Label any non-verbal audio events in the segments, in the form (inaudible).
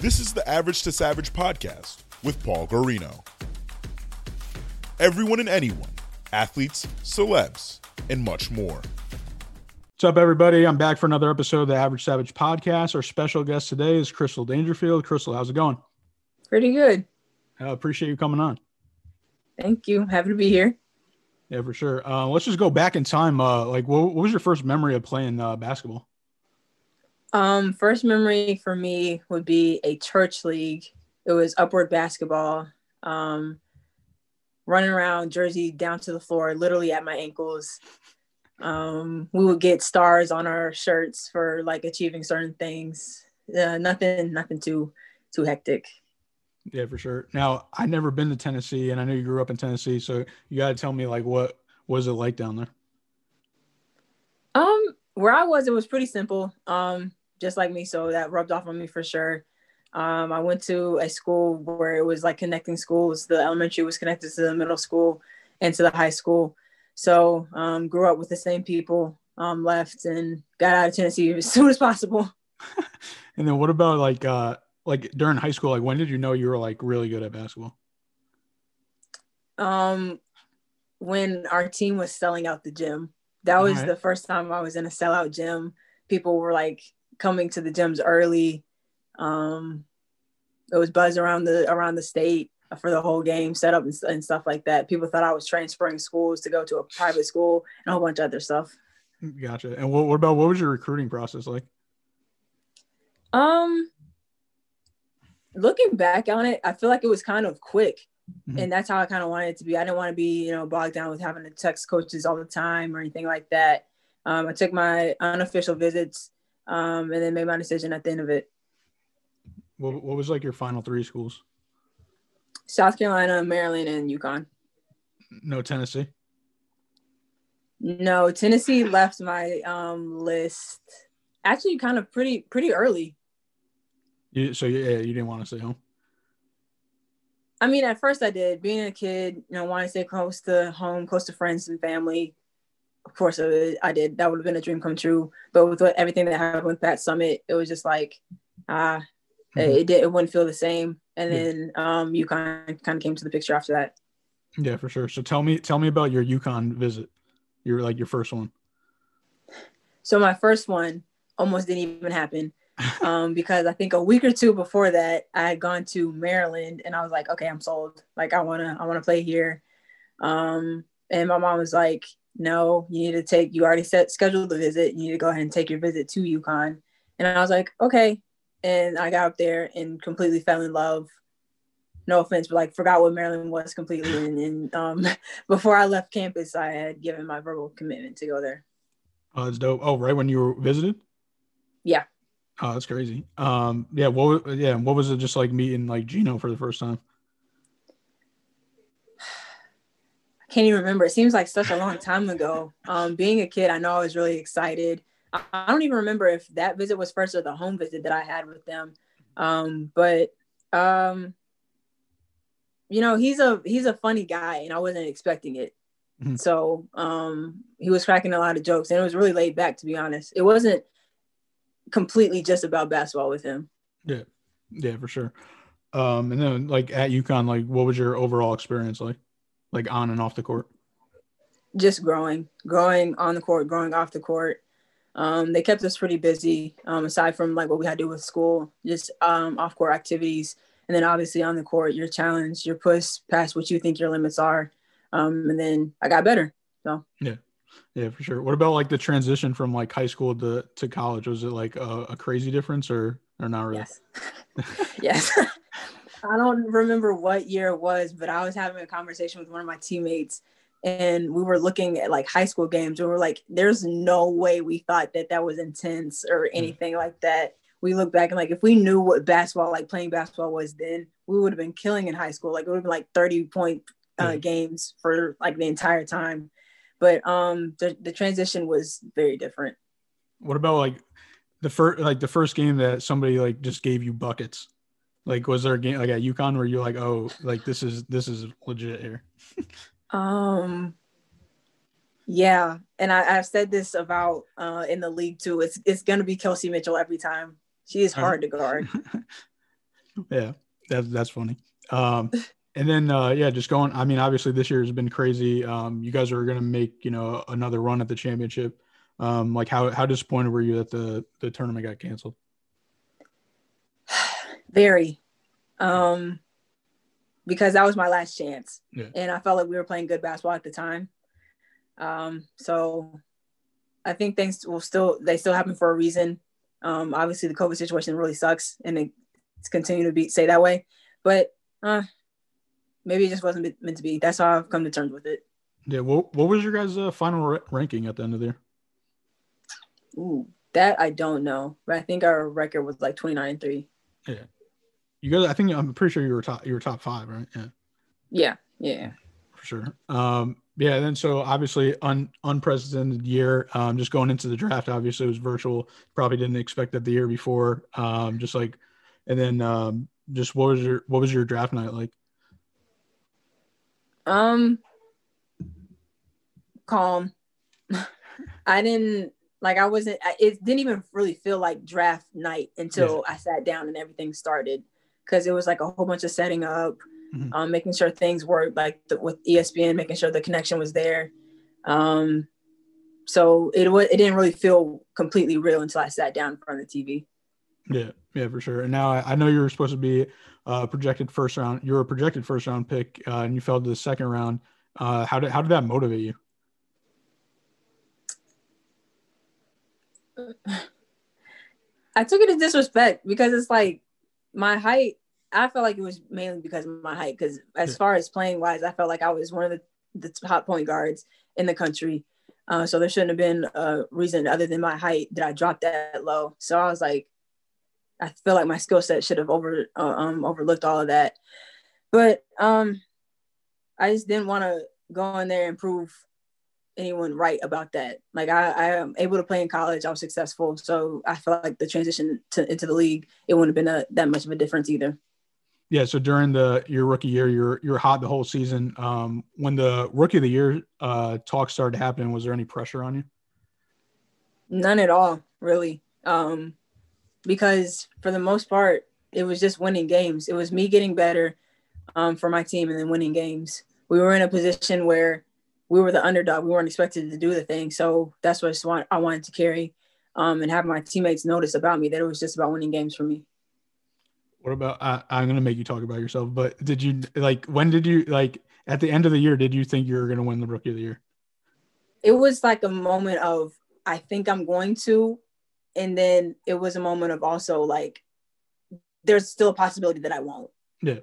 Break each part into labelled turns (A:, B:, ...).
A: This is the Average to Savage podcast with Paul Garino. Everyone and anyone, athletes, celebs, and much more.
B: What's up, everybody? I'm back for another episode of the Average Savage podcast. Our special guest today is Crystal Dangerfield. Crystal, how's it going?
C: Pretty good.
B: I appreciate you coming on.
C: Thank you. Happy to be here.
B: Yeah, for sure. Uh, let's just go back in time. Uh, like, what, what was your first memory of playing uh, basketball?
C: Um, first memory for me would be a church league. It was upward basketball. Um, running around jersey down to the floor, literally at my ankles. Um, we would get stars on our shirts for like achieving certain things. Uh, nothing, nothing too, too hectic.
B: Yeah, for sure. Now, I never been to Tennessee, and I know you grew up in Tennessee, so you got to tell me like what was it like down there?
C: Um, where I was, it was pretty simple. Um, just like me. So that rubbed off on me for sure. Um, I went to a school where it was like connecting schools. The elementary was connected to the middle school and to the high school. So um, grew up with the same people. Um, left and got out of Tennessee (laughs) as soon as possible. (laughs)
B: and then what about like uh like during high school? Like when did you know you were like really good at basketball?
C: Um, when our team was selling out the gym. That was right. the first time I was in a sellout gym. People were like coming to the gyms early. Um, it was buzz around the around the state for the whole game setup and, and stuff like that. People thought I was transferring schools to go to a private school and a whole bunch of other stuff.
B: Gotcha. And what, what about what was your recruiting process like?
C: Um, looking back on it, I feel like it was kind of quick. Mm-hmm. And that's how I kind of wanted it to be. I didn't want to be, you know, bogged down with having to text coaches all the time or anything like that. Um, I took my unofficial visits um, and then made my decision at the end of it.
B: What, what was like your final three schools?
C: South Carolina, Maryland, and UConn.
B: No Tennessee.
C: No, Tennessee (laughs) left my um, list actually kind of pretty pretty early.
B: You, so yeah, you didn't want to stay home.
C: I mean, at first I did. Being a kid, you know, wanting to stay close to home, close to friends and family of course I did. That would have been a dream come true. But with everything that happened with that Summitt, it was just like, ah, uh, mm-hmm. it, it, did. It wouldn't feel the same. And then um, UConn kind of came to the picture after that.
B: Yeah, for sure. So tell me, tell me about your UConn visit. Your like your first one.
C: So my first one almost didn't even happen. um, (laughs) because I think a week or two before that, I had gone to Maryland and I was like, okay, I'm sold. Like I wanna, I wanna play here. Um, and my mom was like, no, you need to take, you already set scheduled the visit. You need to go ahead and take your visit to UConn. And I was like, okay. And I got up there and completely fell in love. No offense, but like forgot what Maryland was completely. And, and um, (laughs) before I left campus, I had given my verbal commitment to go there.
B: Oh, that's dope. Oh, right when you were visited?
C: Yeah.
B: Oh, that's crazy. Um, yeah. What? Yeah. What was it just like meeting like Gino for the first time?
C: Can't even remember. It seems like such a long time ago. Um, being a kid, I know I was really excited. I, I, don't even remember if that visit was first or the home visit that I had with them. Um, but um, you know, he's a he's a funny guy, and I wasn't expecting it. Mm-hmm. So um, he was cracking a lot of jokes, and it was really laid back, to be honest. It wasn't completely just about basketball with him.
B: Yeah, yeah, for sure. Um, and then like at UConn, like what was your overall experience like? Like on and off the court?
C: Just growing, growing on the court, growing off the court. Um, they kept us pretty busy, um, aside from like what we had to do with school, just um, off court activities. And then obviously on the court, your challenge, your push past what you think your limits are. Um, and then I got better. So
B: yeah, yeah, for sure. What about like the transition from like high school to, to college? Was it like a, a crazy difference or, or not really?
C: Yes. (laughs) yes. (laughs) I don't remember what year it was, but I was having a conversation with one of my teammates and we were looking at like high school games and we are like, there's no way we thought that that was intense or hmm. anything mm. like that. we look back and like if we knew what basketball like playing basketball was then we would have been killing in high school like it would have been like 30 point uh, games for like the entire time but um the, the transition was very different
B: what about like the first like the first game that somebody like just gave you buckets like was there a game like at UConn where you're like oh like this is this is legit here
C: um yeah, and I, have said this about uh, in the league too. It's it's gonna be Kelsey Mitchell every time. She is hard to guard. (laughs)
B: yeah, that's that's funny. Um, and then uh, yeah, just going. I mean, obviously this year has been crazy. Um, you guys are gonna make you know another run at the championship. Um, like how how disappointed were you that the the tournament got canceled?
C: Very, um, because that was my last chance,
B: yeah.
C: and I felt like we were playing good basketball at the time. Um, so I think things will still they still happen for a reason. Um, obviously the COVID situation really sucks and it's continue to be say that way, but uh, maybe it just wasn't meant to be. That's how I've come to terms with it.
B: Yeah. What What was your guys' uh, final ranking at the end of the year?
C: Ooh, that I don't know, but I think our record was like twenty nine and three.
B: Yeah. You guys, I think I'm pretty sure you were top. You were top five, right? Yeah.
C: Yeah. Yeah.
B: For sure. Um, yeah, then so obviously un, unprecedented year. Um, just going into the draft, obviously it was virtual. Probably didn't expect that the year before. Um, just like, and then um, just what was your what was your draft night like?
C: Um, calm. (laughs) I didn't like. I wasn't. It didn't even really feel like draft night until yeah. I sat down and everything started because it was like a whole bunch of setting up mm-hmm. um, making sure things worked like the, with ESPN, making sure the connection was there. Um, so it was it didn't really feel completely real until I sat down in front of the TV.
B: Yeah, yeah, for sure. And now I, I know you were supposed to be uh, projected first round. You were a projected first round pick, uh, and you fell to the second round. Uh, how did how did that motivate you? (sighs)
C: I took it as disrespect because it's like my height I felt like it was mainly because of my height. Because as far as playing wise, I felt like I was one of the, the top point guards in the country. Uh, so there shouldn't have been a reason other than my height that I dropped that low. So I was like, I feel like my skill set should have over uh, um, overlooked all of that. But um, I just didn't want to go in there and prove anyone right about that. Like I, I am able to play in college. I was successful, so I felt like the transition to, into the league it wouldn't have been a, that much of a difference either.
B: Yeah, so during the your rookie year, you're you're hot the whole season. Um, when the rookie of the year uh, talk started happening, was there any pressure on you?
C: None at all, really. Um, because for the most part, it was just winning games. It was me getting better um, for my team and then winning games. We were in a position where we were the underdog. We weren't expected to do the thing, so that's what I wanted to carry um, and have my teammates notice about me that it was just about winning games for me.
B: What about I, I'm gonna make you talk about yourself, but did you like when did you like at the end of the year did you think you were gonna win the rookie of the year?
C: It was like a moment of I think I'm going to, and then it was a moment of also like there's still a possibility that I won't.
B: Yeah.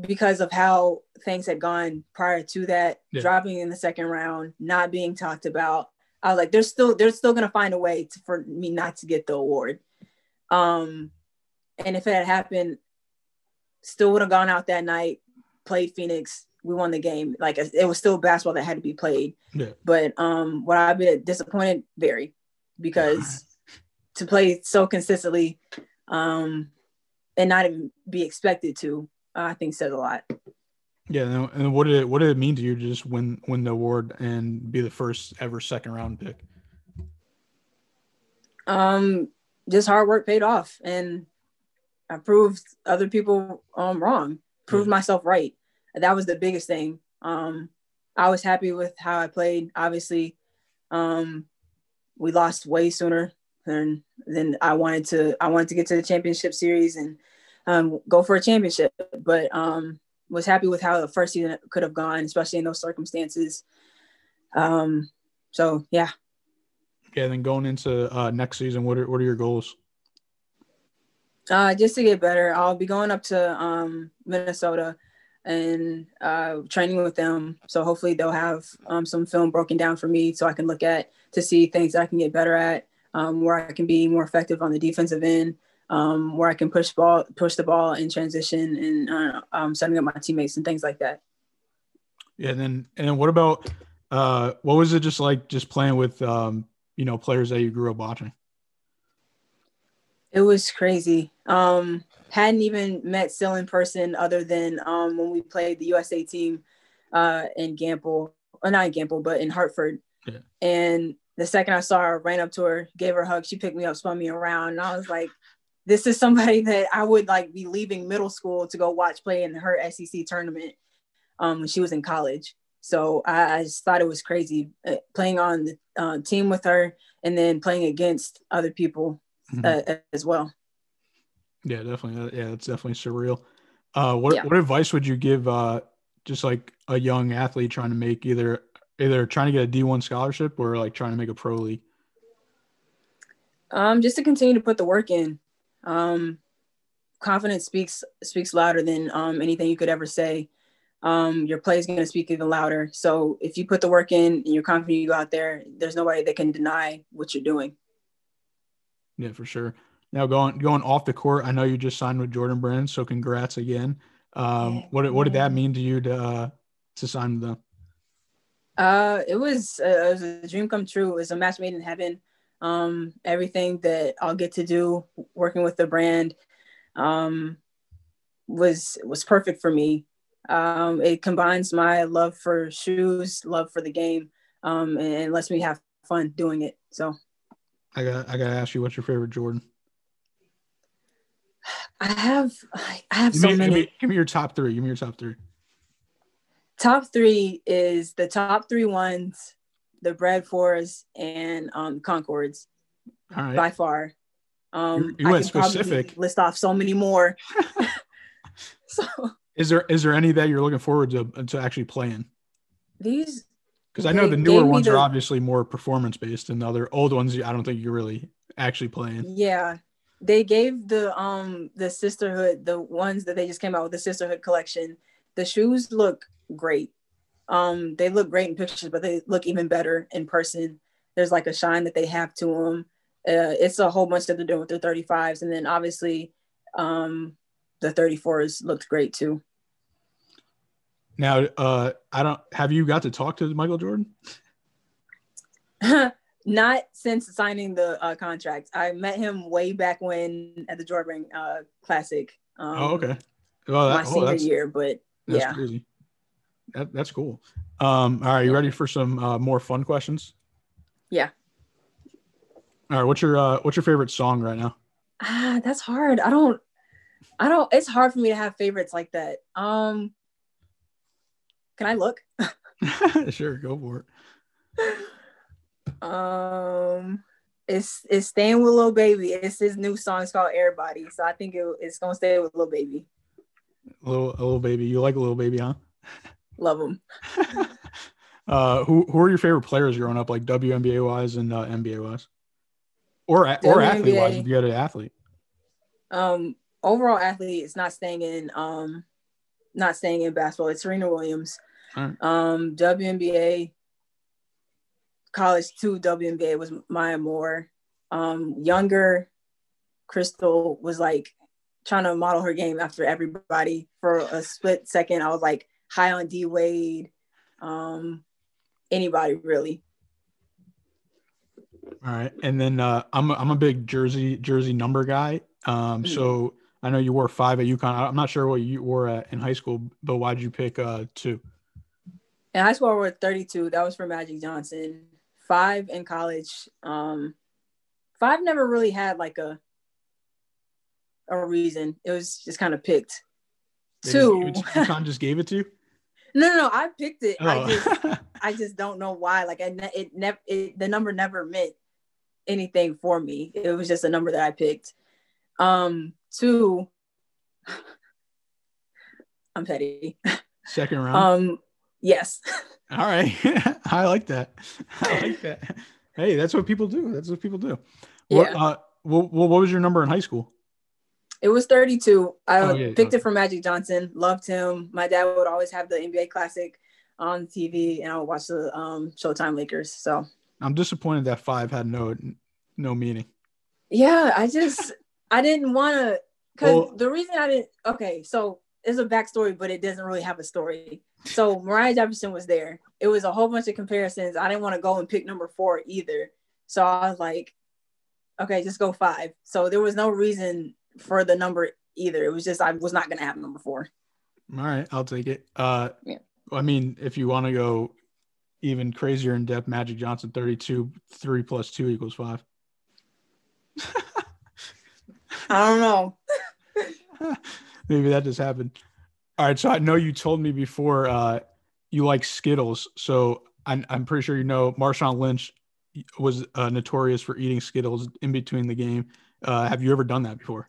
C: Because of how things had gone prior to that, yeah. dropping in the second round, not being talked about. I was like, there's still they're still gonna find a way to, for me not to get the award. Um, and if it had happened, still would have gone out that night, played Phoenix. We won the game. Like it was still basketball that had to be played.
B: Yeah.
C: But um, what I've been disappointed very because (laughs) to play so consistently um, and not even be expected to, I think says a lot.
B: Yeah, and what did it what did it mean to you to just win win the award and be the first ever second round pick?
C: Um, just hard work paid off, and I proved other people um, wrong, proved mm-hmm. myself right. That was the biggest thing. Um, I was happy with how I played. Obviously, um, we lost way sooner than than I wanted to. I wanted to get to the championship series and um, go for a championship, but um, was happy with how the first season could have gone, especially in those circumstances. Um, so yeah.
B: Yeah. Then going into uh, next season, what are what are your goals?
C: Uh, just to get better, I'll be going up to um, Minnesota and uh, training with them. So hopefully they'll have um, some film broken down for me so I can look at to see things that I can get better at. um, where I can be more effective on the defensive end, um, where I can push ball, push the ball in transition, and uh, um, setting up my teammates and things like that.
B: Yeah, and then and then what about uh, what was it just like just playing with um, you know players that you grew up watching?
C: It was crazy. Um, hadn't even met Syl in person other than um, when we played the USA team uh, in Gamble, or not in Gampel, but in Hartford. Yeah. And the second I saw her, ran up to her, gave her a hug. She picked me up, spun me around, and I was like, "This is somebody (laughs) that I would like be leaving middle school to go watch play in her SEC tournament um, when she was in college." So I, I just thought it was crazy uh, playing on the uh, team with her and then playing against other people mm-hmm. uh, as well.
B: Yeah, definitely. Yeah, that's definitely surreal. Uh, what yeah. what advice would you give uh, just like a young athlete trying to make either either trying to get a D one scholarship or like trying to make a pro league?
C: Um, just to continue to put the work in. Um, confidence speaks speaks louder than um, anything you could ever say. Um, your play is going to speak even louder. So if you put the work in and you're confident you go out there, there's nobody that can deny what you're doing.
B: Yeah, for sure. Now going going off the court, I know you just signed with Jordan Brand, so congrats again. Um, what what did that mean to you to uh, to sign with them?
C: Uh, it was uh, it was a dream come true. It was a match made in heaven. Um, everything that I'll get to do working with the brand um, was was perfect for me. Um, it combines my love for shoes, love for the game, um, and, and lets me have fun doing it. So,
B: I got I got to ask you, what's your favorite Jordan?
C: I have I have
B: give
C: so
B: me,
C: many.
B: Give me, give me, your top three. Give me your top three.
C: Top three is the top three ones, the Bred Fours and um Concords.
B: Right.
C: By far.
B: Um you, you I specific.
C: list off so many more. (laughs) (laughs)
B: so is there is there any that you're looking forward to to actually playing?
C: These
B: because I know the newer ones the, are obviously more performance based, and the other old ones I don't think you're really actually playing.
C: Yeah, they gave the um the sisterhood the ones that they just came out with the sisterhood collection the shoes look great um they look great in pictures but they look even better in person there's like a shine that they have to them uh, it's a whole bunch that they're doing with their 35s and then obviously um the 34s looked great too
B: now uh i don't have you got to talk to michael jordan (laughs)
C: Not since signing the uh, contract. I met him way back when at the Jordan uh, Classic. Um,
B: oh, okay. Well,
C: that, my oh, senior year, but that's yeah, crazy.
B: That, that's cool. Um, all right, you ready for some uh, more fun questions?
C: Yeah.
B: All right, what's your uh, what's your favorite song right now?
C: Ah, that's hard. I don't, I don't. It's hard for me to have favorites like that. Um, can I look? (laughs)
B: sure, go for it. (laughs)
C: Um, it's it's staying with Lil Baby. It's his new song. It's called Everybody. So I think it, it's gonna stay with Lil Baby.
B: Little a little baby, you like a little Baby, huh? (laughs)
C: Love them. (laughs)
B: uh, who who are your favorite players growing up, like WNBA wise and uh, NBA wise, or or athlete wise? If you had an athlete.
C: Um, overall athlete is not staying in um, not staying in basketball. It's Serena Williams. Right. Um, WNBA college to WNBA was Maya Moore. Um, younger Crystal was like trying to model her game after everybody for a split second. I was like high on D Wade, um, anybody really.
B: All right, and then uh, I'm a, I'm a big jersey jersey number guy. Um, mm-hmm. So I know you wore five at UConn. I'm not sure what you wore at in high school, but why did you pick uh, two?
C: In high school, I wore 32. That was for Magic Johnson five in college. Um, five never really had like a a reason. It was just kind of picked.
B: They Two, just, you just gave it to you. (laughs)
C: No, no, no, I picked it. Oh. I just, (laughs) I just don't know why. Like, it, it never, the number never meant anything for me. It was just a number that I picked. Um, two, (laughs) I'm petty.
B: Second round.
C: Um, yes. (laughs)
B: All right. I like that. I like that. Hey, that's what people do. That's what people do. Yeah. What, uh, what, what was your number in high school?
C: It was 32. I oh, yeah, picked it from Magic Johnson. Loved him. My dad would always have the NBA Classic on TV, and I would watch the um, Showtime Lakers. So
B: I'm disappointed that five had no no meaning.
C: Yeah, I just I didn't want to because
B: Well-
C: the reason I didn't. Okay, so it's a backstory, but it doesn't really have a story. So Moriah Jefferson was there. It was a whole bunch of comparisons. I didn't want to go and pick number four either. So I was like, okay, just go five. So there was no reason for the number either. It was just I was not gonna have number four.
B: All right, I'll take it. Uh,
C: Yeah.
B: I mean, if you want to go even crazier in depth, Magic Johnson, 32, three plus two equals five.
C: I don't know. (laughs)
B: Maybe that just happened. All right. So I know you told me before uh, you like Skittles. So I'm, I'm pretty sure you know Marshawn Lynch was uh, notorious for eating Skittles in between the game. Uh, have you ever done that before?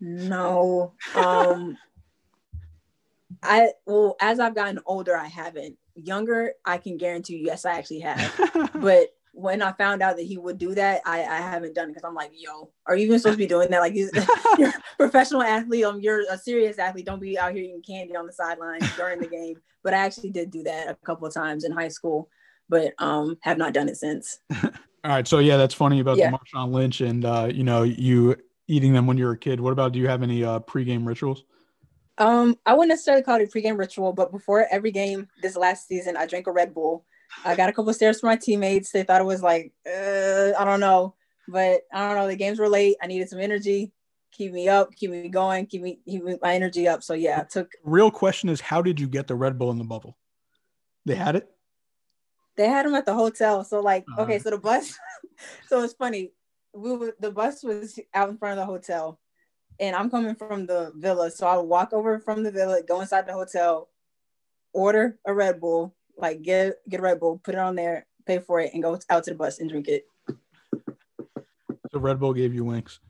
C: No. Um (laughs) I well, as I've gotten older, I haven't. Younger, I can guarantee you, yes, I actually have. (laughs) But when I found out that he would do that, I, I haven't done it because I'm like, yo, are you even supposed to be doing that? Like you- (laughs) you're a professional athlete, um, you're a serious athlete. Don't be out here eating candy on the sideline during the game. But I actually did do that a couple of times in high school, but um have not done it since.
B: All right. So yeah, that's funny about
C: Yeah.
B: the Marshawn Lynch and uh, you know you eating them when you were a kid. What about? Do you have any uh, pregame rituals?
C: Um, I wouldn't necessarily call it a pregame ritual, but before every game this last season, I drank a Red Bull. I got a couple stares from my teammates. They thought it was like, uh, I don't know, but I don't know. The games were late. I needed some energy, keep me up, keep me going, keep me keep me- my energy up. So yeah, I took.
B: Real question is, how did you get the Red Bull in the bubble? They had it.
C: They had them at the hotel. So like,
B: Uh-huh.
C: okay, so the bus. (laughs) so it's funny. We were, the bus was out in front of the hotel, and I'm coming from the villa. So I walk over from the villa, go inside the hotel, order a Red Bull, like get get a Red Bull, put it on there, pay for it, and go out to the bus and drink it.
B: The Red Bull gave you winks.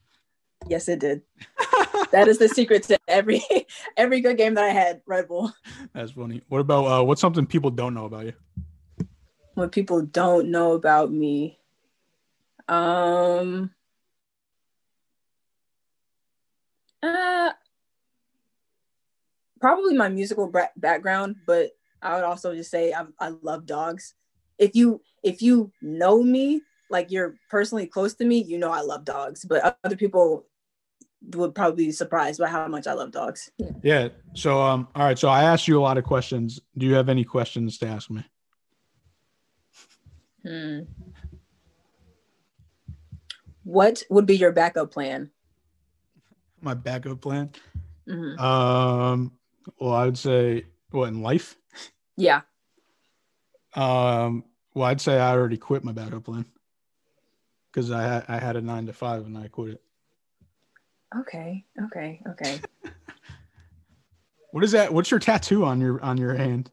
C: Yes, it did. (laughs) that is the secret to every every good game that I had. Red Bull.
B: That's funny. What about uh, what's something people don't know about you?
C: What people don't know about me. Um. Uh, probably my musical bra- background, but I would also just say I, I love dogs. If you if you know me, like you're personally close to me, you know I love dogs. But other people would probably be surprised by how much I love dogs.
B: Yeah. So um, all right. So I asked you a lot of questions. Do you have any questions to ask me?
C: Hmm. What would be your backup plan?
B: My backup plan.
C: Mhm.
B: Um. Well, I would say what in life.
C: Yeah.
B: Um. Well, I'd say I already quit my backup plan because I had I had a nine to five and I quit it.
C: Okay. Okay. Okay. (laughs)
B: What is that? What's your tattoo on your on your hand?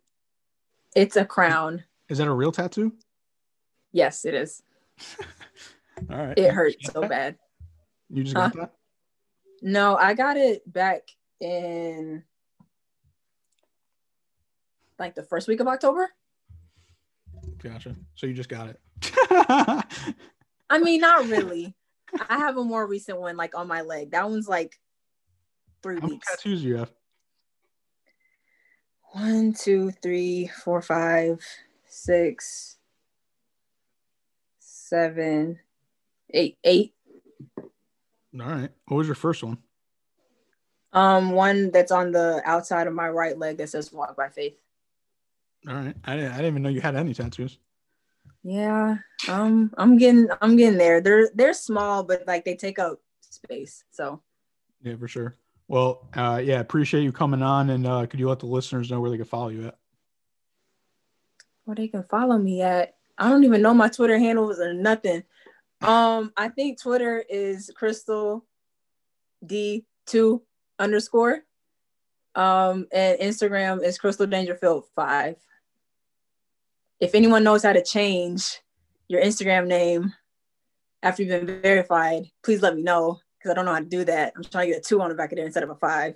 C: it's a crown.
B: Is that a real tattoo?
C: Yes, it is. (laughs)
B: All right.
C: It hurts so bad.
B: You just got that?
C: No, I got it back in like the first week of October.
B: Gotcha. So you just got it. (laughs)
C: I mean, not really. I have a more recent one like on my leg. That one's like three
B: How
C: weeks.
B: tattoos do you have?
C: One, two, three, four, five, six, seven, eight, eight.
B: All right. What was your first one?
C: Um, one that's on the outside of my right leg that says "Walk by Faith."
B: All right. I didn't, I didn't even know you had any tattoos.
C: Yeah, um, I'm getting, I'm getting there. They're they're small, but like they take up space. So
B: Yeah, for sure. Well, uh, yeah, appreciate you coming on. And uh, could you let the listeners know where they can follow you at?
C: where they can follow me at? I don't even know my Twitter handles or nothing. Um, I think Twitter is Crystal D two underscore. Um, and Instagram is Crystal Dangerfield five. If anyone knows how to change your Instagram name after you've been verified, please let me know because I don't know how to do that. I'm trying to get a two on the back of there instead of a five.